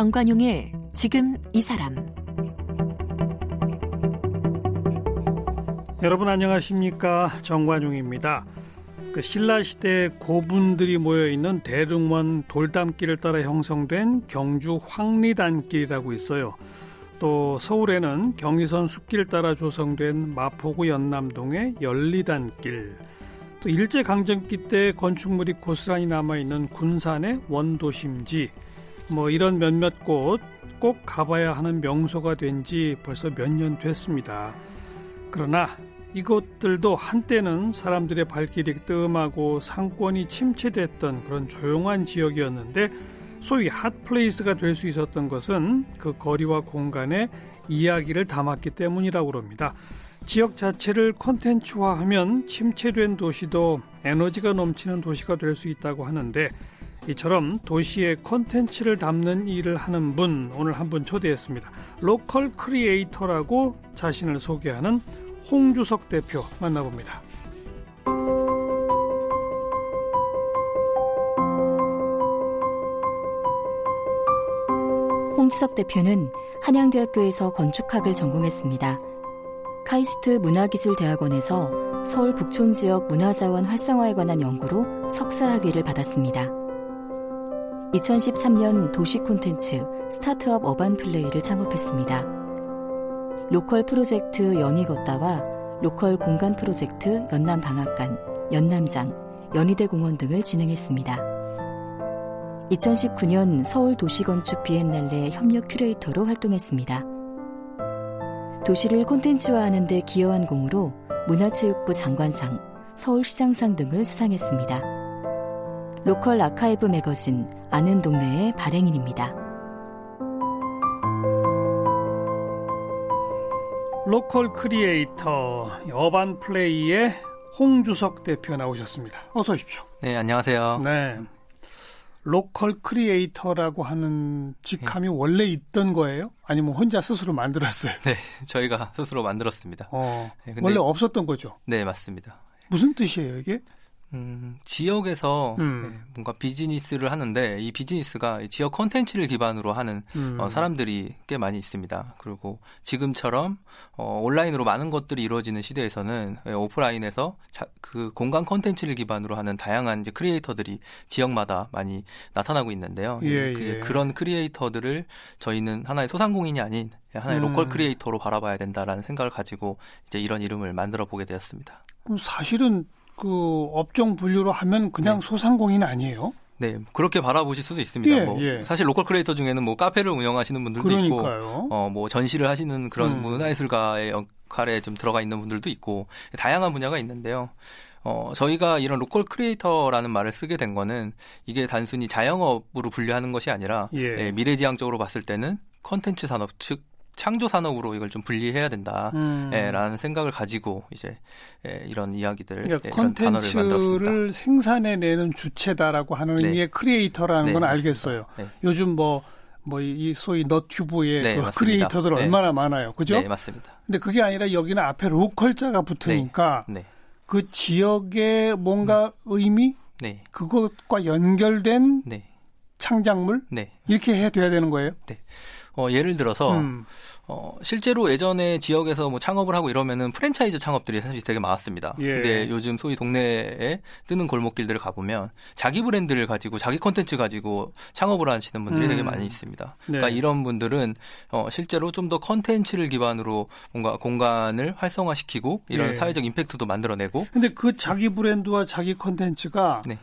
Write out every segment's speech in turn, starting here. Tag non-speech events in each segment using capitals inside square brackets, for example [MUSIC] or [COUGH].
정관용의 지금 이 사람 여러분 안녕하십니까 정관용입니다. 그 신라 시대 고분들이 모여 있는 대릉원 돌담길을 따라 형성된 경주 황리단길이라고 있어요. 또 서울에는 경의선 숲길 따라 조성된 마포구 연남동의 열리단길, 또 일제 강점기 때 건축물이 고스란히 남아 있는 군산의 원도심지, 뭐 이런 몇몇 곳 꼭 가봐야 하는 명소가 된 지 벌써 몇 년 됐습니다. 그러나 이곳들도 한때는 사람들의 발길이 뜸하고 상권이 침체됐던 그런 조용한 지역이었는데 소위 hot place가 될 수 있었던 것은 그 거리와 공간에 이야기를 담았기 때문이라고 합니다. 지역 자체를 콘텐츠화하면 침체된 도시도 에너지가 넘치는 도시가 될 수 있다고 하는데 이처럼 도시의 콘텐츠를 담는 일을 하는 분 오늘 한 분 초대했습니다. local creator라고 자신을 소개하는 홍주석 대표 만나봅니다. 홍주석 대표는 한양대학교에서 건축학을 전공했습니다. 카이스트 문화기술대학원에서 서울 북촌 지역 문화자원 활성화에 관한 연구로 석사 학위를 받았습니다. 2013년 도시 콘텐츠 스타트업 어반 플레이를 창업했습니다. local 프로젝트 연희 걷다와 local 공간 프로젝트 연남 방앗간, 연남장, 연희대 공원 등을 진행했습니다. 2019년 서울 도시건축 비엔날레 협력 큐레이터로 활동했습니다. 도시를 콘텐츠화하는 데 기여한 공으로 문화체육부 장관상, 서울시장상 등을 수상했습니다. local archive magazine 아는 동네의 발행인입니다. local creator 어반 플레이의 홍주석 대표 나오셨습니다. 어서 오십시오. 네, 안녕하세요. 네. local creator라고 하는 직함이 네. 원래 있던 거예요? 아니면 혼자 스스로 만들었어요? 네, 저희가 스스로 만들었습니다. 어, 네, 원래 없었던 거죠? 네, 맞습니다. 무슨 뜻이에요, 이게? 음, 지역에서 음. 네, 뭔가 비즈니스를 하는데 이 비즈니스가 지역 컨텐츠를 기반으로 하는 음. 어, 사람들이 꽤 많이 있습니다. 그리고 지금처럼 어, 온라인으로 많은 것들이 이루어지는 시대에서는 예, 오프라인에서 자, 그 공간 컨텐츠를 기반으로 하는 다양한 이제 creator들이 지역마다 많이 나타나고 있는데요. 예, 그, 예. 그런 creator들을 저희는 하나의 소상공인이 아닌 하나의 음. local creator로 바라봐야 된다라는 생각을 가지고 이제 이런 이름을 만들어 보게 되었습니다. 그럼 사실은 그 업종 분류로 하면 그냥 네. 소상공인 아니에요? 네, 그렇게 바라보실 수도 있습니다. 예, 뭐 예. 사실 local creator 중에는 뭐 카페를 운영하시는 분들도 그러니까요. 있고, 어, 뭐 전시를 하시는 그런 음. 문화예술가의 역할에 좀 들어가 있는 분들도 있고, 다양한 분야가 있는데요. 어, 저희가 이런 local creator라는 말을 쓰게 된 거는 이게 단순히 자영업으로 분류하는 것이 아니라 예. 네, 미래지향적으로 봤을 때는 컨텐츠 산업 즉 창조 산업으로 이걸 좀 분리해야 된다라는 음. 생각을 가지고 이제 예, 이런 이야기들 그러니까 예, 컨텐츠를 생산해내는 주체다라고 하는 네. 의미의 creator라는 네, 건 알겠어요. 네. 요즘 뭐 뭐 이 소위 너튜브의 네, 그 creator들 네. 얼마나 많아요, 그죠? 네, 맞습니다. 근데 그게 아니라 여기는 앞에 local자가 붙으니까 네, 그 지역의 뭔가 음. 의미, 그것과 연결된 창작물 이렇게 해야 돼야 되는 거예요. 네. 어, 예를 들어서 음. 어, 실제로 예전에 지역에서 뭐 창업을 하고 이러면은 프랜차이즈 창업들이 사실 되게 많았습니다. 예. 근데 요즘 소위 동네에 뜨는 골목길들을 가보면 자기 브랜드를 가지고 자기 콘텐츠 가지고 창업을 하시는 분들이 음. 되게 많이 있습니다. 네. 그러니까 이런 분들은 어, 실제로 좀 더 콘텐츠를 기반으로 뭔가 공간을 활성화시키고 이런 예. 사회적 임팩트도 만들어내고. 근데 그 자기 브랜드와 자기 콘텐츠가 네.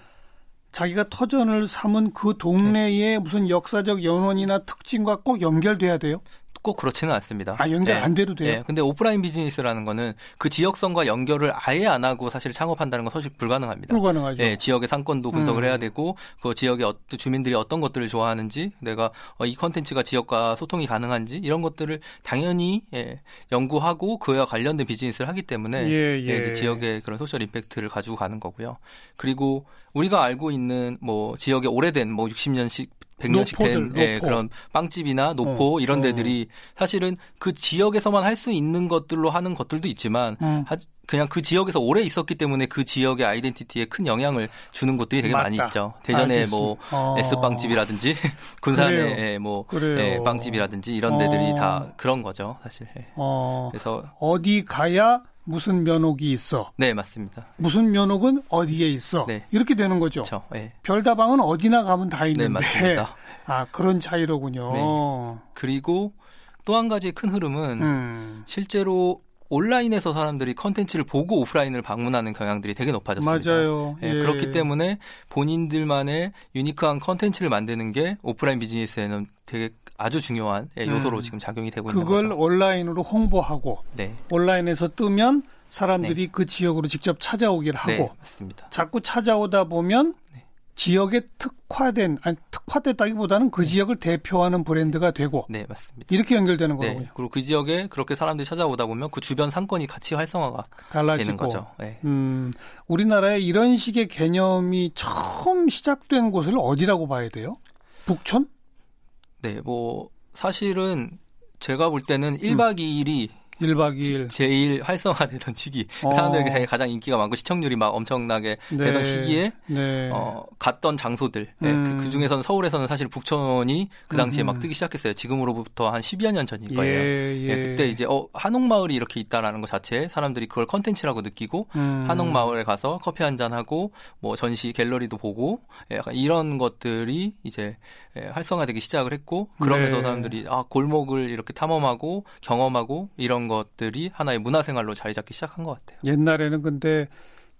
자기가 터전을 삼은 그 동네의 네. 무슨 역사적 연원이나 특징과 꼭 연결돼야 돼요? 꼭 그렇지는 않습니다. 아, 연결 네. 안 돼도 돼요? 네. 근데 오프라인 비즈니스라는 거는 그 지역성과 연결을 아예 안 하고 사실 창업한다는 건 사실 불가능합니다. 불가능하죠. 네, 지역의 상권도 분석을 음. 해야 되고 그 지역의 주민들이 어떤 것들을 좋아하는지 내가 어, 이 컨텐츠가 지역과 소통이 가능한지 이런 것들을 당연히 예, 연구하고 그와 관련된 비즈니스를 하기 때문에 예, 예. 예, 지역의 그런 social impact를 가지고 가는 거고요. 그리고 우리가 알고 있는 뭐 지역의 오래된 뭐 60년씩 100년씩 된 예, 그런 빵집이나 노포 어, 이런 어. 데들이 어. 사실은 그 지역에서만 할 수 있는 것들로 하는 것들도 있지만 음. 하, 그냥 그 지역에서 오래 있었기 때문에 그 지역의 identity에 큰 영향을 주는 곳들이 되게 맞다. 많이 있죠. 대전에 뭐 어. S빵집이라든지 [LAUGHS] 군산에 뭐 예, 빵집이라든지 이런 데들이 어. 다 그런 거죠, 사실. 예. 어. 그래서 어디 가야 무슨 면옥이 있어. 네, 맞습니다. 무슨 면옥은 어디에 있어. 네. 이렇게 되는 거죠. 그렇죠. 네. 별다방은 어디나 가면 다 있는데. 네, 맞습니다. 아, 그런 차이로군요. 네. 그리고 또 한 가지 큰 흐름은 음. 실제로 온라인에서 사람들이 컨텐츠를 보고 오프라인을 방문하는 경향들이 되게 높아졌습니다. 맞아요. 예, 예. 그렇기 때문에 본인들만의 unique한 컨텐츠를 만드는 게 오프라인 비즈니스에는 되게 아주 중요한 예, 요소로 음. 지금 작용이 되고 있는 거죠. 그걸 온라인으로 홍보하고 네. 온라인에서 뜨면 사람들이 네. 그 지역으로 직접 찾아오기를 하고 네, 맞습니다. 자꾸 찾아오다 보면 지역에 특화된 아니 특화됐다기보다는 그 네. 지역을 대표하는 브랜드가 되고 네 맞습니다 이렇게 연결되는 네. 거군요. 그리고 그 지역에 그렇게 사람들이 찾아오다 보면 그 주변 상권이 같이 활성화가 달라지고. 되는 거죠. 네. 음, 우리나라에 이런 식의 개념이 처음 시작된 곳을 어디라고 봐야 돼요? 북촌? 네, 뭐 사실은 제가 볼 때는 1박 2일이 1박 2일. 제일 활성화되던 시기. 어. 사람들에게 가장 인기가 많고 시청률이 막 엄청나게 네. 되던 시기에 네. 어, 갔던 장소들. 네, 음. 그, 그, 중에서는 서울에서는 사실 북촌이 그 당시에 음. 막 뜨기 시작했어요. 지금으로부터 한 10여 년 전일 거예요. 예, 예. 예, 그때 이제 어, 한옥마을이 이렇게 있다라는 것 자체에 사람들이 그걸 컨텐츠라고 느끼고 음. 한옥마을에 가서 커피 한 잔 하고 뭐 전시 갤러리도 보고 예, 약간 이런 것들이 이제 예, 활성화되기 시작을 했고 그러면서 네. 사람들이 아 골목을 이렇게 탐험하고 경험하고 이런 것들이 하나의 문화생활로 자리 잡기 시작한 것 같아요. 옛날에는 근데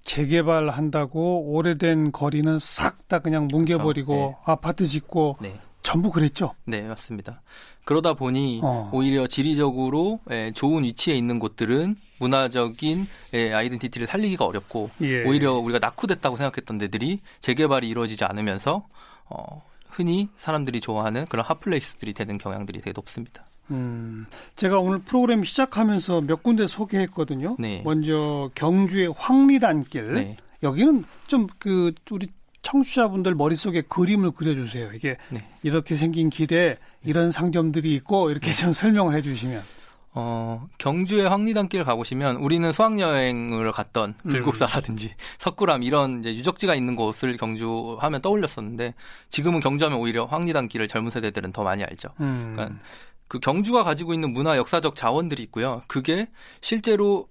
재개발한다고 오래된 거리는 싹 다 그냥 뭉개버리고 그렇죠. 네. 아파트 짓고 네. 전부 그랬죠. 네, 맞습니다. 그러다 보니 어. 오히려 지리적으로 예, 좋은 위치에 있는 곳들은 문화적인 예, 아이덴티티를 살리기가 어렵고 예. 오히려 우리가 낙후됐다고 생각했던 데들이 재개발이 이루어지지 않으면서 어, 흔히 사람들이 좋아하는 그런 핫플레이스들이 되는 경향들이 되게 높습니다. 음, 제가 오늘 프로그램 시작하면서 몇 군데 소개했거든요. 네. 먼저 경주의 황리단길. 네. 여기는 좀 그 우리 청취자분들 머릿속에 그림을 그려주세요. 이게 네. 이렇게 생긴 길에 이런 상점들이 있고 이렇게 좀 설명을 해주시면. 어, 경주의 황리단길 가보시면 우리는 수학여행을 갔던 음. 불국사라든지 음. [LAUGHS] 석굴암 이런 이제 유적지가 있는 곳을 경주 하면 떠올렸었는데 지금은 경주하면 오히려 황리단길을 젊은 세대들은 더 많이 알죠. 음. 그러니까 그 경주가 가지고 있는 문화 역사적 자원들이 있고요. 그게 실제로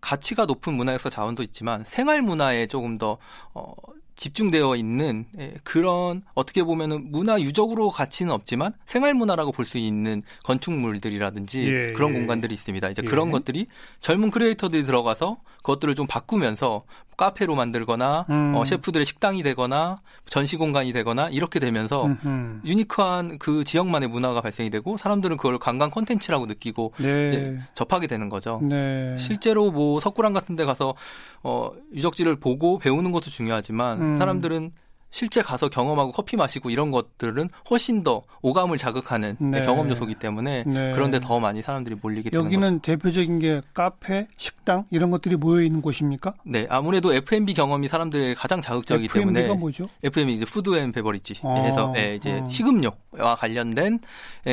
가치가 높은 문화 역사 자원도 있지만 생활 문화에 조금 더 어, 집중되어 있는 예, 그런 어떻게 보면은 문화 유적으로 가치는 없지만 생활 문화라고 볼 수 있는 건축물들이라든지 예, 그런 예. 공간들이 있습니다. 이제 예. 그런 것들이 젊은 크리에이터들이 들어가서 그것들을 좀 바꾸면서 카페로 만들거나 음. 어, 셰프들의 식당이 되거나 전시 공간이 되거나 이렇게 되면서 음흠. 유니크한 그 지역만의 문화가 발생이 되고 사람들은 그걸 관광 콘텐츠라고 느끼고 네. 접하게 되는 거죠. 네. 실제로 뭐 석굴암 같은 데 가서 어, 유적지를 보고 배우는 것도 중요하지만 음. 사람들은 실제 가서 경험하고 커피 마시고 이런 것들은 훨씬 더 오감을 자극하는 네. 경험 요소기 때문에 네. 그런데 더 많이 사람들이 몰리게 되는 여기는 거죠. 대표적인 게 카페, 식당 이런 것들이 모여 있는 곳입니까? 네, 아무래도 F&B 경험이 사람들의 가장 자극적이기 때문에 F&B가 뭐죠? F&B 이제 food and beverage 아, 해서 네, 이제 아. 식음료와 관련된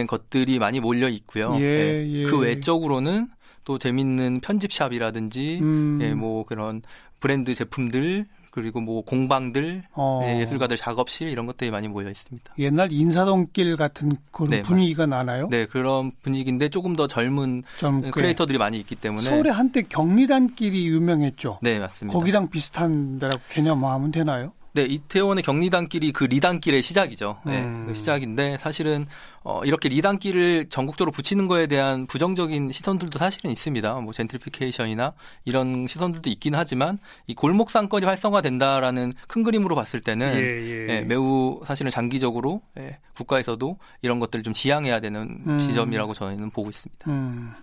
것들이 많이 몰려 있고요. 예, 네. 예. 그 외적으로는 또 재밌는 편집샵이라든지 음. 예, 뭐 그런 브랜드 제품들 그리고 뭐 공방들, 어. 네, 예술가들 작업실 이런 것들이 많이 모여 있습니다. 옛날 인사동길 같은 그런 네, 분위기가 맞습니다. 나나요? 네, 그런 분위기인데 조금 더 젊은 좀 크리에이터들이 많이 있기 때문에 서울에 한때 경리단길이 유명했죠. 네, 맞습니다. 거기랑 비슷한 데라고 개념하면 되나요? 네, 이태원의 경리단길이 그 리단길의 시작이죠. 네, 음. 그 시작인데 사실은 어, 이렇게 리단길을 전국적으로 붙이는 거에 대한 부정적인 시선들도 사실은 있습니다. 뭐 젠트리피케이션이나 이런 시선들도 있긴 하지만 이 골목 상권이 활성화된다라는 큰 그림으로 봤을 때는 예, 예. 예, 매우 사실은 장기적으로 예, 국가에서도 이런 것들을 좀 지향해야 되는 음. 지점이라고 저희는 보고 있습니다. 음.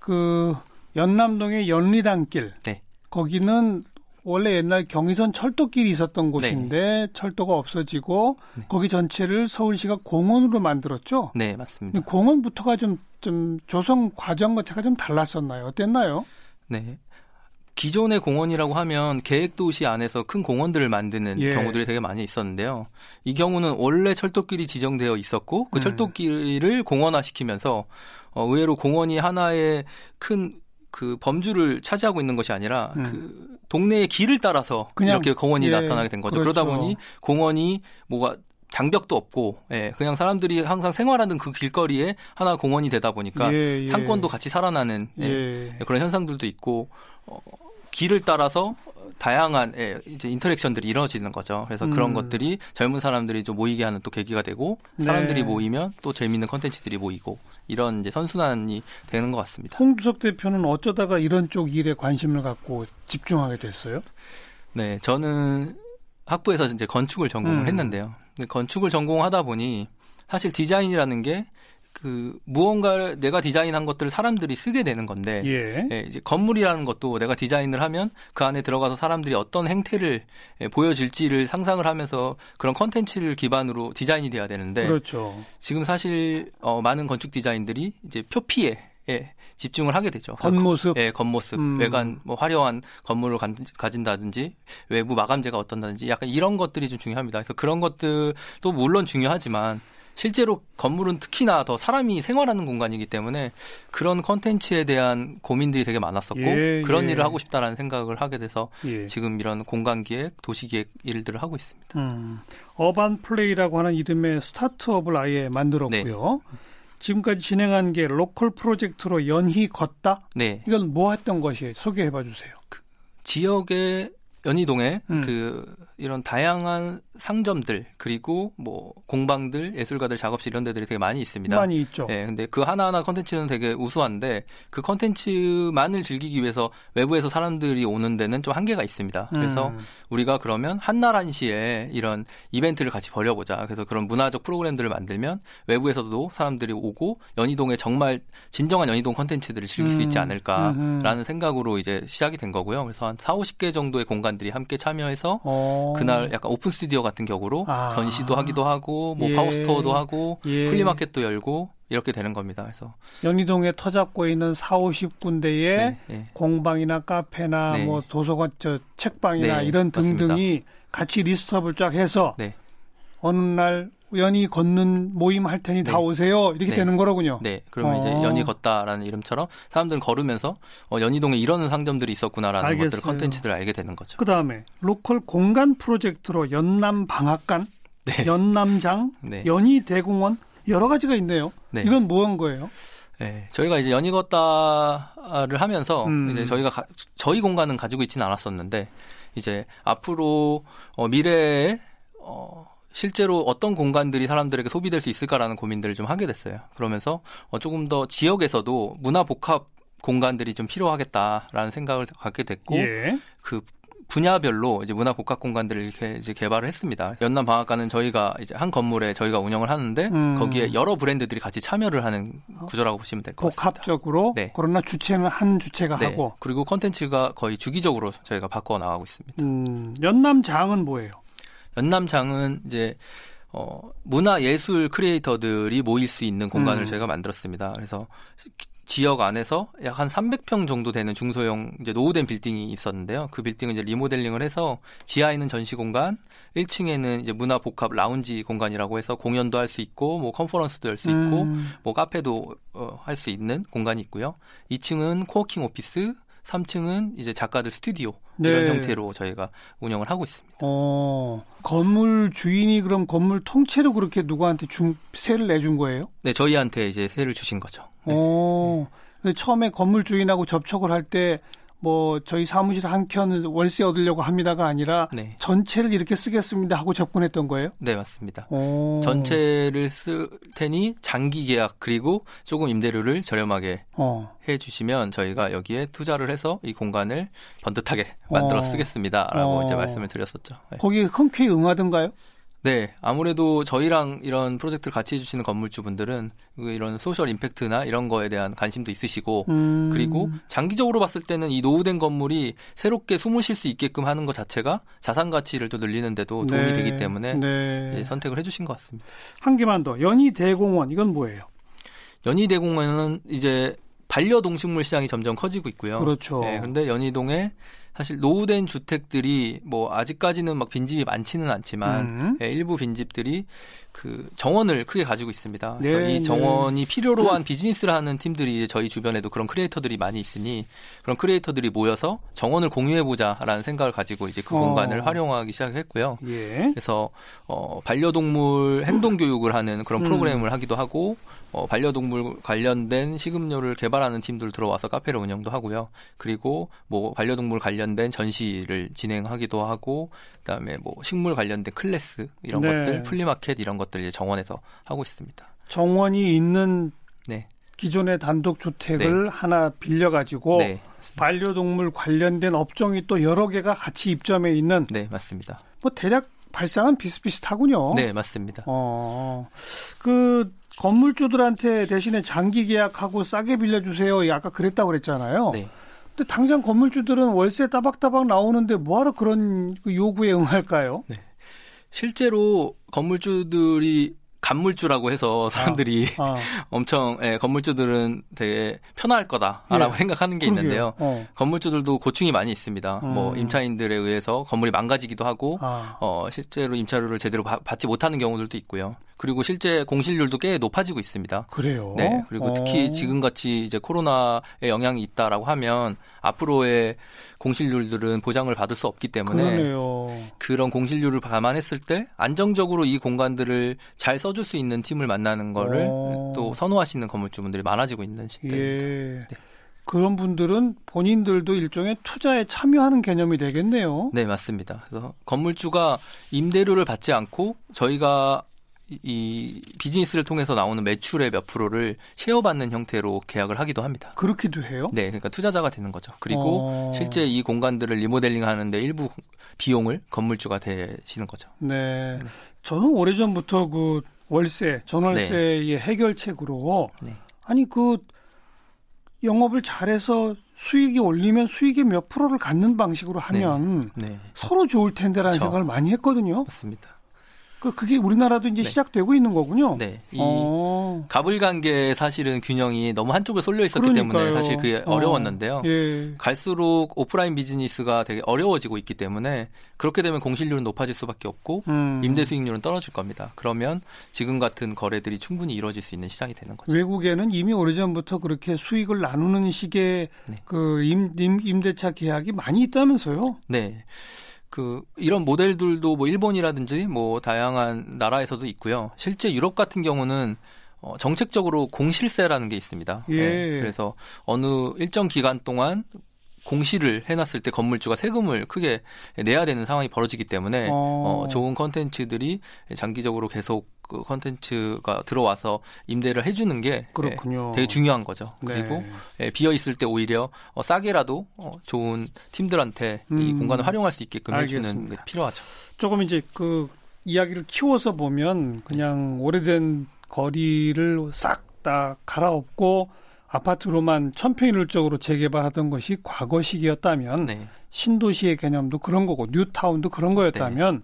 그 연남동의 연리단길 네. 거기는 원래 옛날 경의선 철도길이 있었던 곳인데 네. 철도가 없어지고 네. 거기 전체를 서울시가 공원으로 만들었죠. 네, 맞습니다. 공원부터가 좀, 좀 조성 과정 자체가 좀 달랐었나요? 어땠나요? 네. 기존의 공원이라고 하면 계획 도시 안에서 큰 공원들을 만드는 예. 경우들이 되게 많이 있었는데요. 이 경우는 원래 철도길이 지정되어 있었고 그 음. 철도길을 공원화시키면서 어, 의외로 공원이 하나의 큰 그 범주를 차지하고 있는 것이 아니라 음. 그 동네의 길을 따라서 이렇게 공원이 예. 나타나게 된 거죠. 그렇죠. 그러다 보니 공원이 뭐가 장벽도 없고 예, 그냥 사람들이 항상 생활하는 그 길거리에 하나 공원이 되다 보니까 예, 예. 상권도 같이 살아나는 예, 예. 그런 현상들도 있고 어, 길을 따라서 다양한 예, 이제 인터랙션들이 이루어지는 거죠. 그래서 음. 그런 것들이 젊은 사람들이 좀 모이게 하는 또 계기가 되고 사람들이 네. 모이면 또 재미있는 컨텐츠들이 모이고 이런 이제 선순환이 되는 것 같습니다. 홍주석 대표는 어쩌다가 이런 쪽 일에 관심을 갖고 집중하게 됐어요? 네, 저는 학부에서 이제 건축을 전공을 음. 했는데요. 건축을 전공하다 보니 사실 디자인이라는 게 그 무언가 내가 디자인한 것들을 사람들이 쓰게 되는 건데 예. 예, 이제 건물이라는 것도 내가 디자인을 하면 그 안에 들어가서 사람들이 어떤 행태를 예, 보여줄지를 상상을 하면서 그런 컨텐츠를 기반으로 디자인이 돼야 되는데 그렇죠. 지금 사실 어, 많은 건축 디자인들이 이제 표피에 예, 집중을 하게 되죠. 겉모습, 예, 겉모습, 음. 외관, 뭐 화려한 건물을 가, 진다든지 외부 마감재가 어떤다든지 약간 이런 것들이 좀 중요합니다. 그래서 그런 것들도 물론 중요하지만 실제로 건물은 특히나 더 사람이 생활하는 공간이기 때문에 그런 컨텐츠에 대한 고민들이 되게 많았었고 예, 그런 예. 일을 하고 싶다라는 생각을 하게 돼서 예. 지금 이런 공간 기획, 도시 기획 일들을 하고 있습니다. 음, 어반 플레이라고 하는 이름의 스타트업을 아예 만들었고요. 네. 지금까지 진행한 게 로컬 프로젝트로 연희 걷다. 네. 이건 뭐 했던 것이 소개해 봐 주세요. 그 지역의 연희동에 음. 그 이런 다양한 상점들 그리고 뭐 공방들 예술가들 작업실 이런 데들이 되게 많이 있습니다. 많이 있죠. 예. 근데 그 하나하나 컨텐츠는 되게 우수한데 그 컨텐츠만을 즐기기 위해서 외부에서 사람들이 오는 데는 좀 한계가 있습니다. 그래서 음. 우리가 그러면 한날 한시에 이런 이벤트를 같이 벌여보자. 그래서 그런 문화적 프로그램들을 만들면 외부에서도 사람들이 오고 연희동에 정말 진정한 연희동 컨텐츠들을 즐길 음. 수 있지 음. 않을까라는 음. 생각으로 이제 시작이 된 거고요. 그래서 한 4, 50개 정도의 공간 들이 함께 참여해서 어. 그날 약간 open studio 같은 격으로 아. 전시도 하기도 하고 뭐 예. pop-up store도 하고 예. flea market도 열고 이렇게 되는 겁니다. 그래서 연희동에 터잡고 있는 4, 50군데의 네, 네. 공방이나 카페나 네. 뭐 도서관 저 책방이나 네, 이런 등등이 맞습니다. 같이 list up을 쫙 해서 네. 어느 날 연희 걷는 모임 할 테니 다 네. 오세요 이렇게 네. 되는 거로군요. 네, 그러면 어. 이제 연희 걷다라는 이름처럼 사람들은 걸으면서 어, 연희동에 이런 상점들이 있었구나라는 알겠어요. 것들을 컨텐츠들을 알게 되는 거죠. 그 다음에 local 공간 프로젝트로 연남 방앗간, 네. 연남장, [LAUGHS] 네. 연희 대공원 여러 가지가 있네요. 네. 이건 뭐한 거예요? 네, 저희가 이제 연희 걷다를 하면서 음. 이제 저희가 가, 저희 공간은 가지고 있지는 않았었는데 이제 앞으로 어, 미래에 어, 실제로 어떤 공간들이 사람들에게 소비될 수 있을까라는 고민들을 좀 하게 됐어요. 그러면서 어, 조금 더 지역에서도 문화 복합 공간들이 좀 필요하겠다라는 생각을 갖게 됐고 예. 그 분야별로 이제 문화 복합 공간들을 이렇게 이제 개발을 했습니다. 연남 방앗간은 저희가 이제 한 건물에 저희가 운영을 하는데 음. 거기에 여러 브랜드들이 같이 참여를 하는 구조라고 보시면 될 것 같습니다. 복합적으로 네. 그러나 주체는 한 주체가 네. 하고 그리고 컨텐츠가 거의 주기적으로 저희가 바꿔 나가고 있습니다. 음. 연남 장은 뭐예요? 연남장은 이제 어, 문화 예술 creator들이 모일 수 있는 공간을 음. 저희가 만들었습니다. 그래서 지역 안에서 약 한 300평 정도 되는 중소형 이제 노후된 빌딩이 있었는데요. 그 빌딩을 이제 리모델링을 해서 지하에는 전시 공간, 1층에는 이제 문화 복합 라운지 공간이라고 해서 공연도 할 수 있고 뭐 conference도 할 수 있고 음. 뭐 카페도 어, 할 수 있는 공간이 있고요. 2층은 코워킹 오피스, 3층은 이제 작가들 스튜디오 네. 이런 형태로 저희가 운영을 하고 있습니다. 어, 건물 주인이 그럼 건물 통째로 그렇게 누구한테 중, 세를 내준 거예요? 네, 저희한테 이제 세를 주신 거죠. 네. 어, 네. 처음에 건물 주인하고 접촉을 할때 뭐 저희 사무실 한 켠 월세 얻으려고 합니다가 아니라 네. 전체를 이렇게 쓰겠습니다 하고 접근했던 거예요? 네 맞습니다. 오. 전체를 쓸 테니 장기 계약 그리고 조금 임대료를 저렴하게 어. 해 주시면 저희가 여기에 투자를 해서 이 공간을 번듯하게 만들어 어. 쓰겠습니다라고 어. 이제 말씀을 드렸었죠. 네. 거기 흔쾌히 응하던가요? 네, 아무래도 저희랑 이런 프로젝트를 같이 해주시는 건물주분들은 이런 소셜 임팩트나 이런 거에 대한 관심도 있으시고, 음. 그리고 장기적으로 봤을 때는 이 노후된 건물이 새롭게 숨을 쉴 수 있게끔 하는 것 자체가 자산 가치를 또 늘리는데도 도움이 네. 되기 때문에 네. 선택을 해주신 것 같습니다. 한 개만 더, 연희대공원 이건 뭐예요? 연희대공원은 이제 반려동식물 시장이 점점 커지고 있고요. 그렇죠. 네, 근데 연희동에 사실 노후된 주택들이 뭐 아직까지는 막 빈집이 많지는 않지만 음. 예, 일부 빈집들이 그 정원을 크게 가지고 있습니다. 네, 그래서 이 네. 정원이 네. 필요로 한 비즈니스를 하는 팀들이 저희 주변에도 그런 크리에이터들이 많이 있으니 그런 크리에이터들이 모여서 정원을 공유해 보자라는 생각을 가지고 이제 그 어. 공간을 활용하기 시작했고요. 예. 그래서 어 반려동물 행동 교육을 하는 그런 음. 프로그램을 음. 하기도 하고 어, 반려동물 관련된 식음료를 개발하는 팀들 들어와서 카페를 운영도 하고요. 그리고 뭐 반려동물 관련된 전시를 진행하기도 하고 그다음에 뭐 식물 관련된 클래스 이런 네. 것들, 플리마켓 이런 것들 이제 정원에서 하고 있습니다. 정원이 있는 네. 기존의 단독 주택을 네. 하나 빌려 가지고 네. 반려동물 관련된 업종이 또 여러 개가 같이 입점해 있는 네, 맞습니다. 뭐 대략 발상은 비슷비슷하군요. 네, 맞습니다. 어. 그 건물주들한테 대신에 장기 계약하고 싸게 빌려주세요. 아까 그랬다고 그랬잖아요. 네. 근데 당장 건물주들은 월세 따박따박 나오는데 뭐하러 그런 그 요구에 응할까요? 네. 실제로 건물주들이 간물주라고 해서 사람들이 아, 아. [LAUGHS] 엄청 예, 건물주들은 되게 편할 거다라고 예. 생각하는 게 그러게요. 있는데요. 어. 건물주들도 고충이 많이 있습니다. 음. 뭐 임차인들에 의해서 건물이 망가지기도 하고 아. 어, 실제로 임차료를 제대로 바, 받지 못하는 경우들도 있고요. 그리고 실제 공실률도 꽤 높아지고 있습니다. 그래요? 네. 그리고 어. 특히 지금 같이 이제 코로나의 영향이 있다라고 하면 앞으로의 공실률들은 보장을 받을 수 없기 때문에 그러네요. 그런 공실률을 감안했을 때 안정적으로 이 공간들을 잘 써줄 수 있는 팀을 만나는 거를 어. 또 선호하시는 건물주분들이 많아지고 있는 시대입니다. 예. 네. 그런 분들은 본인들도 일종의 투자에 참여하는 개념이 되겠네요. 네, 맞습니다. 그래서 건물주가 임대료를 받지 않고 저희가 이 비즈니스를 통해서 나오는 매출의 몇 프로를 쉐어받는 형태로 계약을 하기도 합니다. 그렇기도 해요? 네, 그러니까 투자자가 되는 거죠. 그리고 어... 실제 이 공간들을 리모델링 하는데 일부 비용을 건물주가 대시는 거죠. 네. 네. 저는 오래전부터 그 월세, 전월세의 네. 해결책으로 네. 아니 그 영업을 잘해서 수익이 올리면 수익의 몇 프로를 갖는 방식으로 하면 네. 네. 서로 좋을 텐데라는 그렇죠. 생각을 많이 했거든요. 맞습니다. 그 그게 우리나라도 이제 네. 시작되고 있는 거군요. 네. 이 어. 가불 관계 사실은 균형이 너무 한쪽에 쏠려 있었기 그러니까요. 때문에 사실 그게 어. 려웠는데요 예. 갈수록 오프라인 비즈니스가 되게 어려워지고 있기 때문에 그렇게 되면 공실률은 높아질 수밖에 없고 음. 임대 수익률은 떨어질 겁니다. 그러면 지금 같은 거래들이 충분히 이루어질 수 있는 시장이 되는 거죠. 외국에는 이미 오래전부터 그렇게 수익을 나누는 식의 네. 그 임, 임, 임대차 계약이 많이 있다면서요? 네. 그 이런 모델들도 뭐 일본이라든지 뭐 다양한 나라에서도 있고요. 실제 유럽 같은 경우는 어, 정책적으로 공실세라는 게 있습니다. 예. 네, 그래서 어느 일정 기간 동안 공시를 해놨을 때 건물주가 세금을 크게 내야 되는 상황이 벌어지기 때문에 어, 어 좋은 컨텐츠들이 장기적으로 계속 그 컨텐츠가 들어와서 임대를 해주는 게 그렇군요. 예, 되게 중요한 거죠. 네. 그리고 예, 비어 있을 때 오히려 어, 싸게라도 어, 좋은 팀들한테 음. 이 공간을 활용할 수 있게끔 알겠습니다. 해주는 게 필요하죠. 조금 이제 그 이야기를 키워서 보면 그냥 오래된 거리를 싹 다 갈아엎고 아파트로만 천편일률적으로 재개발하던 것이 과거식이었다면 네. 신도시의 개념도 그런 거고 뉴타운도 그런 거였다면 네.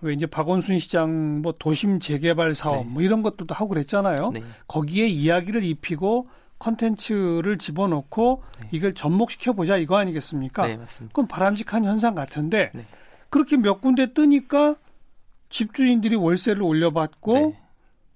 왜 이제 박원순 시장 뭐 도심 재개발 사업 네. 뭐 이런 것들도 하고 그랬잖아요. 네. 거기에 이야기를 입히고 컨텐츠를 집어넣고 네. 이걸 접목시켜 보자 이거 아니겠습니까? 네, 그럼 바람직한 현상 같은데 네. 그렇게 몇 군데 뜨니까 집주인들이 월세를 올려받고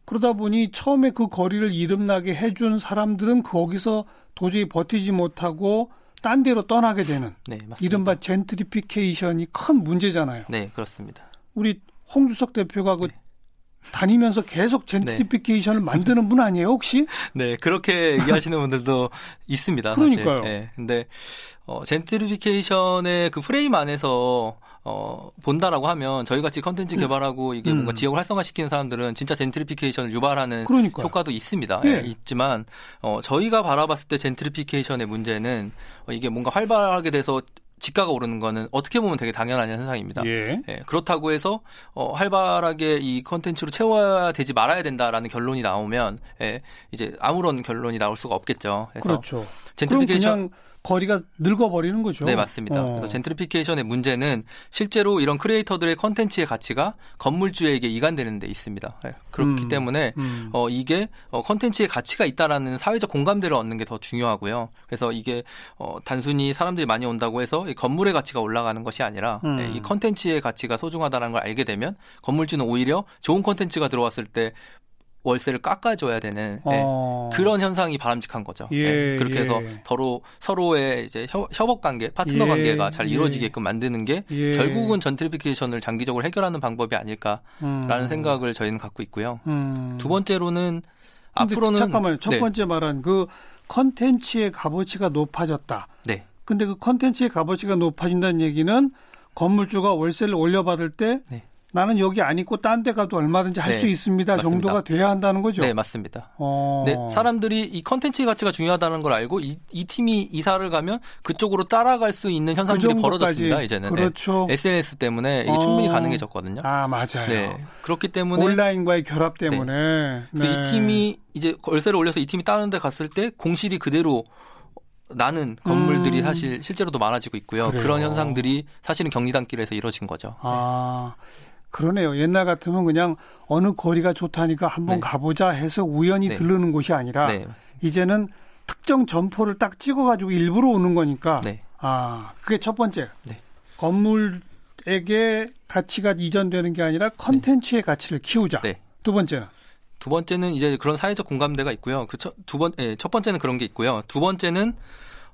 그러다 보니 처음에 그 거리를 이름나게 해준 사람들은 거기서 도저히 버티지 못하고 딴 데로 떠나게 되는 네, 이른바 젠트리피케이션이 큰 문제잖아요. 네, 그렇습니다. 우리 홍주석 대표가 그 네. 다니면서 계속 젠트리피케이션을 네. 만드는 분 아니에요, 혹시? [LAUGHS] 네, 그렇게 얘기하시는 분들도 있습니다. 그러니까요. 네, 근데 어, 젠트리피케이션의 그 프레임 안에서 어, 본다라고 하면 저희 같이 컨텐츠 네. 개발하고 이게 음. 뭔가 지역을 활성화시키는 사람들은 진짜 젠트리피케이션을 유발하는 그러니까요. 효과도 있습니다. 예. 예, 있지만 어, 저희가 바라봤을 때 젠트리피케이션의 문제는 어, 이게 뭔가 활발하게 돼서 지가가 오르는 거는 어떻게 보면 되게 당연한 현상입니다. 예. 예, 그렇다고 해서 어, 활발하게 이 컨텐츠로 채워야 되지 말아야 된다라는 결론이 나오면 예, 이제 아무런 결론이 나올 수가 없겠죠. 그래서 그렇죠. 젠트리피케이션 거리가 늙어버리는 거죠. 네, 맞습니다. 어. 그래서 젠트리피케이션의 문제는 실제로 이런 크리에이터들의 컨텐츠의 가치가 건물주에게 이관되는 데 있습니다. 네, 그렇기 음, 때문에 음. 어, 이게 어, 컨텐츠의 가치가 있다라는 사회적 공감대를 얻는 게 더 중요하고요. 그래서 이게 어, 단순히 사람들이 많이 온다고 해서 이 건물의 가치가 올라가는 것이 아니라 음. 네, 이 컨텐츠의 가치가 소중하다는 걸 알게 되면 건물주는 오히려 좋은 컨텐츠가 들어왔을 때 월세를 깎아줘야 되는 네, 어. 그런 현상이 바람직한 거죠. 예, 네, 그렇게 예. 해서 서로 서로의 이제 협, 업 관계, 파트너 예, 관계가 잘 예. 이루어지게끔 만드는 게 예. 결국은 젠트리피케이션을 장기적으로 해결하는 방법이 아닐까라는 음. 생각을 저희는 갖고 있고요. 음. 두 번째로는 앞으로는 잠깐만요. 첫 네. 번째 말한 그 컨텐츠의 값어치가 높아졌다. 네. 근데 그 컨텐츠의 값어치가 높아진다는 얘기는 건물주가 월세를 올려받을 때 네. 나는 여기 안 있고 딴 데 가도 얼마든지 할수 네, 있습니다. 맞습니다. 정도가 돼야 한다는 거죠. 네, 맞습니다. 어... 네, 사람들이 이 컨텐츠의 가치가 중요하다는 걸 알고 이, 이, 팀이 이사를 가면 그쪽으로 따라갈 수 있는 현상들이 그 벌어졌습니다. 이제는 네. 그렇죠. 네. SNS 때문에 이게 어... 충분히 가능해졌거든요. 아, 맞아요. 네, 그렇기 때문에 온라인과의 결합 때문에 네. 이 팀이 이제 월세를 올려서 이 팀이 다른 데 갔을 때 공실이 그대로 나는 건물들이 음. 사실 실제로도 많아지고 있고요. 그래요. 그런 현상들이 사실은 경리단길에서 이루어진 거죠. 아. 그러네요. 옛날 같으면 그냥 어느 거리가 좋다니까 한번 네. 가보자 해서 우연히 네. 들르는 곳이 아니라 네. 이제는 특정 점포를 딱 찍어가지고 일부러 오는 거니까 네. 아 그게 첫 번째 네. 건물에게 가치가 이전되는 게 아니라 컨텐츠의 가치를 키우자. 네. 두 번째는 두 번째는 이제 그런 사회적 공감대가 있고요. 그두번 예, 첫 번째는 그런 게 있고요. 두 번째는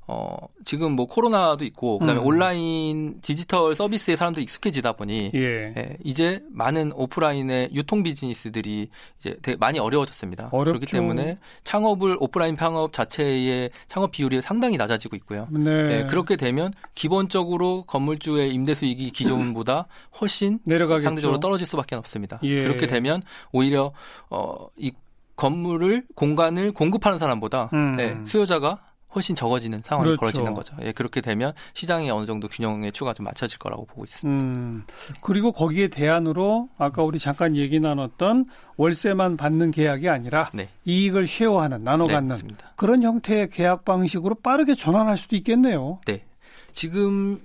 어, 지금 뭐 코로나도 있고 그다음에 음. 온라인 디지털 서비스에 사람들이 익숙해지다 보니 예. 예, 이제 많은 오프라인의 유통 비즈니스들이 이제 되게 많이 어려워졌습니다. 어렵죠. 그렇기 때문에 창업을 오프라인 창업 자체의 창업 비율이 상당히 낮아지고 있고요. 네. 예, 그렇게 되면 기본적으로 건물주의 임대 수익이 기존보다 훨씬 [LAUGHS] 내려가겠죠. 상대적으로 떨어질 수밖에 없습니다. 예. 그렇게 되면 오히려 어, 이 건물을 공간을 공급하는 사람보다 음. 네, 수요자가 훨씬 적어지는 상황이 그렇죠. 벌어지는 거죠. 예, 그렇게 되면 시장에 어느 정도 균형의 추가 좀 맞춰질 거라고 보고 있습니다. 음, 그리고 거기에 대안으로 아까 우리 잠깐 얘기 나눴던 월세만 받는 계약이 아니라 네. 이익을 쉐어하는 나눠 갖는 네, 그런 형태의 계약 방식으로 빠르게 전환할 수도 있겠네요. 네. 지금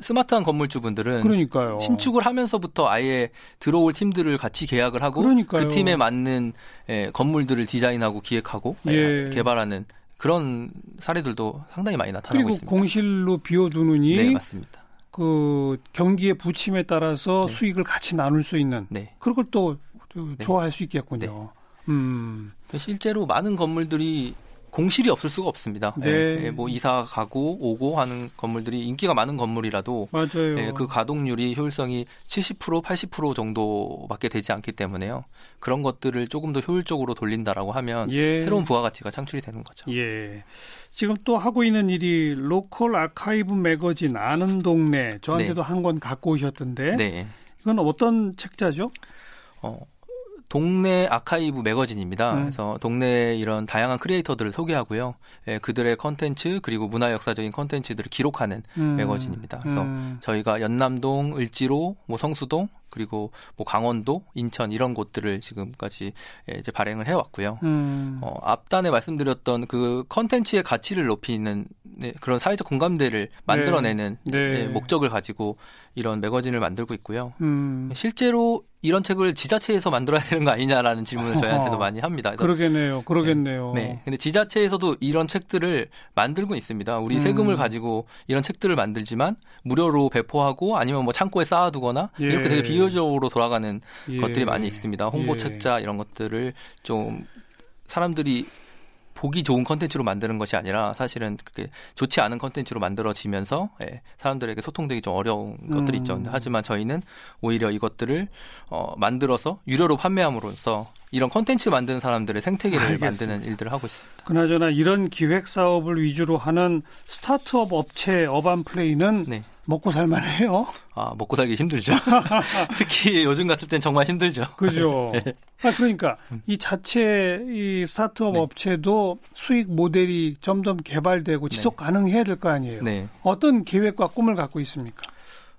스마트한 건물주분들은 그러니까요. 신축을 하면서부터 아예 들어올 팀들을 같이 계약을 하고 그러니까요. 그 팀에 맞는 예, 건물들을 디자인하고 기획하고 예. 개발하는 그런 사례들도 상당히 많이 나타나고 있습니다. 그리고 공실로 비워두느니 네, 맞습니다. 그 경기의 부침에 따라서 네. 수익을 같이 나눌 수 있는 네. 그런 걸또 네. 좋아할 수 있겠군요. 네. 음. 실제로 많은 건물들이 공실이 없을 수가 없습니다. 네. 예, 예, 뭐 이사 가고 오고 하는 건물들이 인기가 많은 건물이라도 맞아요. 예, 그 가동률이 효율성이 70% 80% 정도밖에 되지 않기 때문에요. 그런 것들을 조금 더 효율적으로 돌린다라고 하면 예. 새로운 부가가치가 창출이 되는 거죠. 예. 지금 또 하고 있는 일이 로컬 아카이브 매거진 아는 동네 저한테도 네. 한권 갖고 오셨던데 네. 이건 어떤 책자죠? 어, 동네 아카이브 매거진입니다. 음. 그래서 동네 이런 다양한 크리에이터들을 소개하고요. 예, 그들의 컨텐츠 그리고 문화 역사적인 컨텐츠들을 기록하는 음. 매거진입니다. 그래서 음. 저희가 연남동, 을지로, 뭐 성수동 그리고 뭐 강원도, 인천 이런 곳들을 지금까지 예, 이제 발행을 해왔고요. 음. 어, 앞단에 말씀드렸던 그 컨텐츠의 가치를 높이는 네, 그런 사회적 공감대를 만들어내는 네. 네. 예, 목적을 가지고 이런 매거진을 만들고 있고요. 음. 실제로 이런 책을 지자체에서 만들어야 되는 거 아니냐라는 질문을 저희한테도 많이 합니다. 그러겠네요. 그러겠네요. 네. 네. 근데 지자체에서도 이런 책들을 만들고 있습니다. 우리 음. 세금을 가지고 이런 책들을 만들지만 무료로 배포하고 아니면 뭐 창고에 쌓아두거나 예. 이렇게 되게 비효율적으로 돌아가는 예. 것들이 많이 있습니다. 홍보 예. 책자 이런 것들을 좀 사람들이 보기 좋은 컨텐츠로 만드는 것이 아니라 사실은 그렇게 좋지 않은 컨텐츠로 만들어지면서 예, 사람들에게 소통되기 좀 어려운 음. 것들이 있죠. 하지만 저희는 오히려 이것들을 어, 만들어서 유료로 판매함으로써 이런 컨텐츠 만드는 사람들의 생태계를 알겠습니다. 만드는 일들을 하고 있습니다. 그나저나 이런 기획 사업을 위주로 하는 스타트업 업체 어반 플레이는 네. 먹고 살만해요. 아 먹고 살기 힘들죠. [LAUGHS] 특히 요즘 같을 땐 정말 힘들죠. 그죠. [LAUGHS] 네. 아 그러니까 이 자체 이 스타트업 네. 업체도 수익 모델이 점점 개발되고 지속 네. 가능해야 될 거 아니에요. 네. 어떤 계획과 꿈을 갖고 있습니까?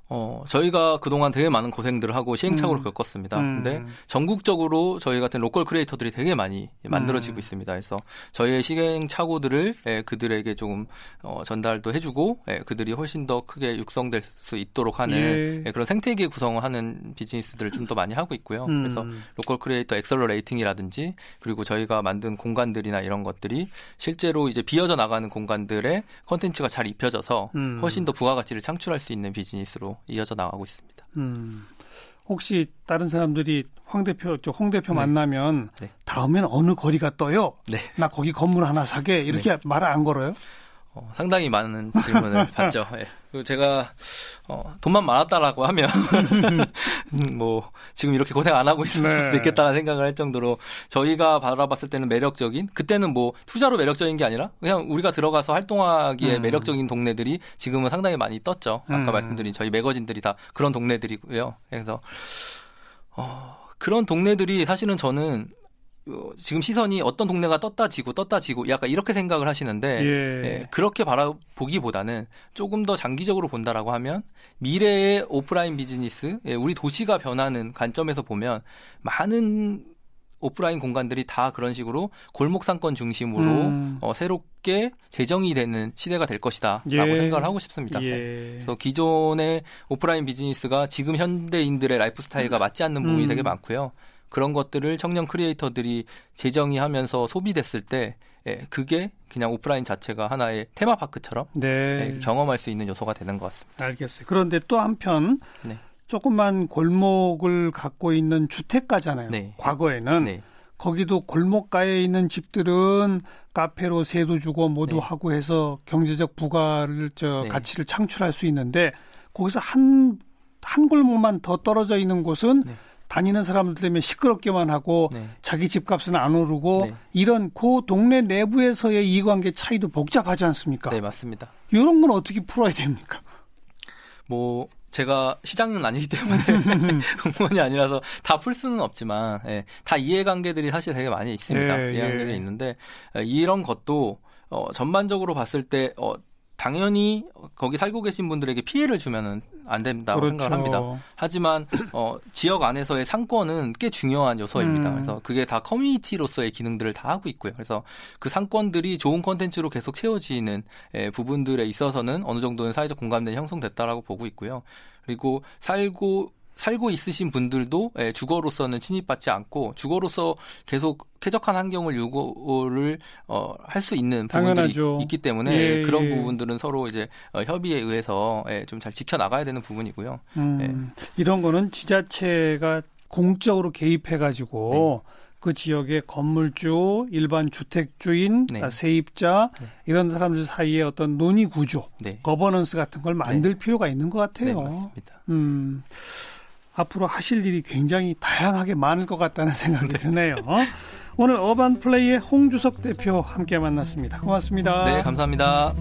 어, 저희가 그동안 되게 많은 고생들을 하고 시행착오를 음. 겪었습니다. 음. 근데 전국적으로 저희 같은 로컬 크리에이터들이 되게 많이 만들어지고 음. 있습니다. 그래서 저희의 시행착오들을 예, 그들에게 조금 어, 전달도 해주고 예, 그들이 훨씬 더 크게 육성될 수 있도록 하는 예. 예, 그런 생태계 구성을 하는 비즈니스들을 좀 더 많이 하고 있고요. 음. 그래서 로컬 크리에이터 accelerating이라든지 그리고 저희가 만든 공간들이나 이런 것들이 실제로 이제 비어져 나가는 공간들의 컨텐츠가 잘 입혀져서 음. 훨씬 더 부가가치를 창출할 수 있는 비즈니스로 이어져 나가고 있습니다. 음, 혹시 다른 사람들이 황 대표, 저 홍 대표 네. 만나면 네. 다음엔 어느 거리가 떠요? 네. 나 거기 건물 하나 사게 이렇게 네. 말을 안 걸어요? 어, 상당히 많은 질문을 [LAUGHS] 받죠. 예. 그리고 제가 어, 돈만 많았다라고 하면 [LAUGHS] 뭐 지금 이렇게 고생 안 하고 있을 네. 수도 있겠다는 생각을 할 정도로 저희가 바라봤을 때는 매력적인 그때는 뭐 투자로 매력적인 게 아니라 그냥 우리가 들어가서 활동하기에 음. 매력적인 동네들이 지금은 상당히 많이 떴죠. 아까 음. 말씀드린 저희 매거진들이 다 그런 동네들이고요. 그래서 어, 그런 동네들이 사실은 저는 어, 지금 시선이 어떤 동네가 떴다 지고 떴다 지고 약간 이렇게 생각을 하시는데 예. 예, 그렇게 바라보기보다는 조금 더 장기적으로 본다라고 하면 미래의 오프라인 비즈니스, 예, 우리 도시가 변하는 관점에서 보면 많은 오프라인 공간들이 다 그런 식으로 골목 상권 중심으로 음. 어, 새롭게 재정의 되는 시대가 될 것이다라고 예. 생각을 하고 싶습니다. 예. 그래서 기존의 오프라인 비즈니스가 지금 현대인들의 라이프 스타일과 맞지 않는 부분이 음. 되게 많고요. 그런 것들을 청년 크리에이터들이 재정이 하면서 소비됐을 때 예, 그게 그냥 오프라인 자체가 하나의 테마파크처럼 네. 예, 경험할 수 있는 요소가 되는 것 같습니다. 알겠어요. 그런데 또 한편 네. 조그만 골목을 갖고 있는 주택가잖아요. 네. 과거에는 네. 거기도 골목가에 있는 집들은 카페로 세도 주고 뭐도 네. 하고 해서 경제적 부가를 저 네. 가치를 창출할 수 있는데 거기서 한 한 골목만 더 떨어져 있는 곳은 네. 다니는 사람들 때문에 시끄럽게만 하고 네. 자기 집값은 안 오르고 네. 이런 그 동네 내부에서의 이해관계 차이도 복잡하지 않습니까? 네, 맞습니다. 이런 건 어떻게 풀어야 됩니까? 뭐 제가 시장은 아니기 때문에 [LAUGHS] 공무원이 아니라서 다 풀 수는 없지만 예, 다 이해관계들이 사실 되게 많이 있습니다. 예, 이해관계들이 예. 있는데 예, 이런 것도 어, 전반적으로 봤을 때 어, 당연히 거기 살고 계신 분들에게 피해를 주면은 안 된다고 그렇죠. 생각을 합니다. 하지만 어, 지역 안에서의 상권은 꽤 중요한 요소입니다. 음. 그래서 그게 다 커뮤니티로서의 기능들을 다 하고 있고요. 그래서 그 상권들이 좋은 컨텐츠로 계속 채워지는 에, 부분들에 있어서는 어느 정도는 사회적 공감대이 형성됐다라고 보고 있고요. 그리고 살고 살고 있으신 분들도 예, 주거로서는 침입받지 않고 주거로서 계속 쾌적한 환경을 유고를 어, 할 수 있는 부분들이 당연하죠. 있기 때문에 예, 그런 예. 부분들은 서로 이제 어, 협의에 의해서 예, 좀잘 지켜 나가야 되는 부분이고요. 음, 예. 이런 거는 지자체가 공적으로 개입해 가지고 네. 그 지역의 건물주, 일반 주택주인, 네. 세입자 네. 이런 사람들 사이에 어떤 논의 구조, 네. 거버넌스 같은 걸 만들 네. 필요가 있는 것 같아요. 네, 맞습니다. 음. 앞으로 하실 일이 굉장히 다양하게 많을 것 같다는 생각이 네. 드네요. 오늘 어반 플레이의 홍주석 대표 함께 만났습니다. 고맙습니다. 네, 감사합니다.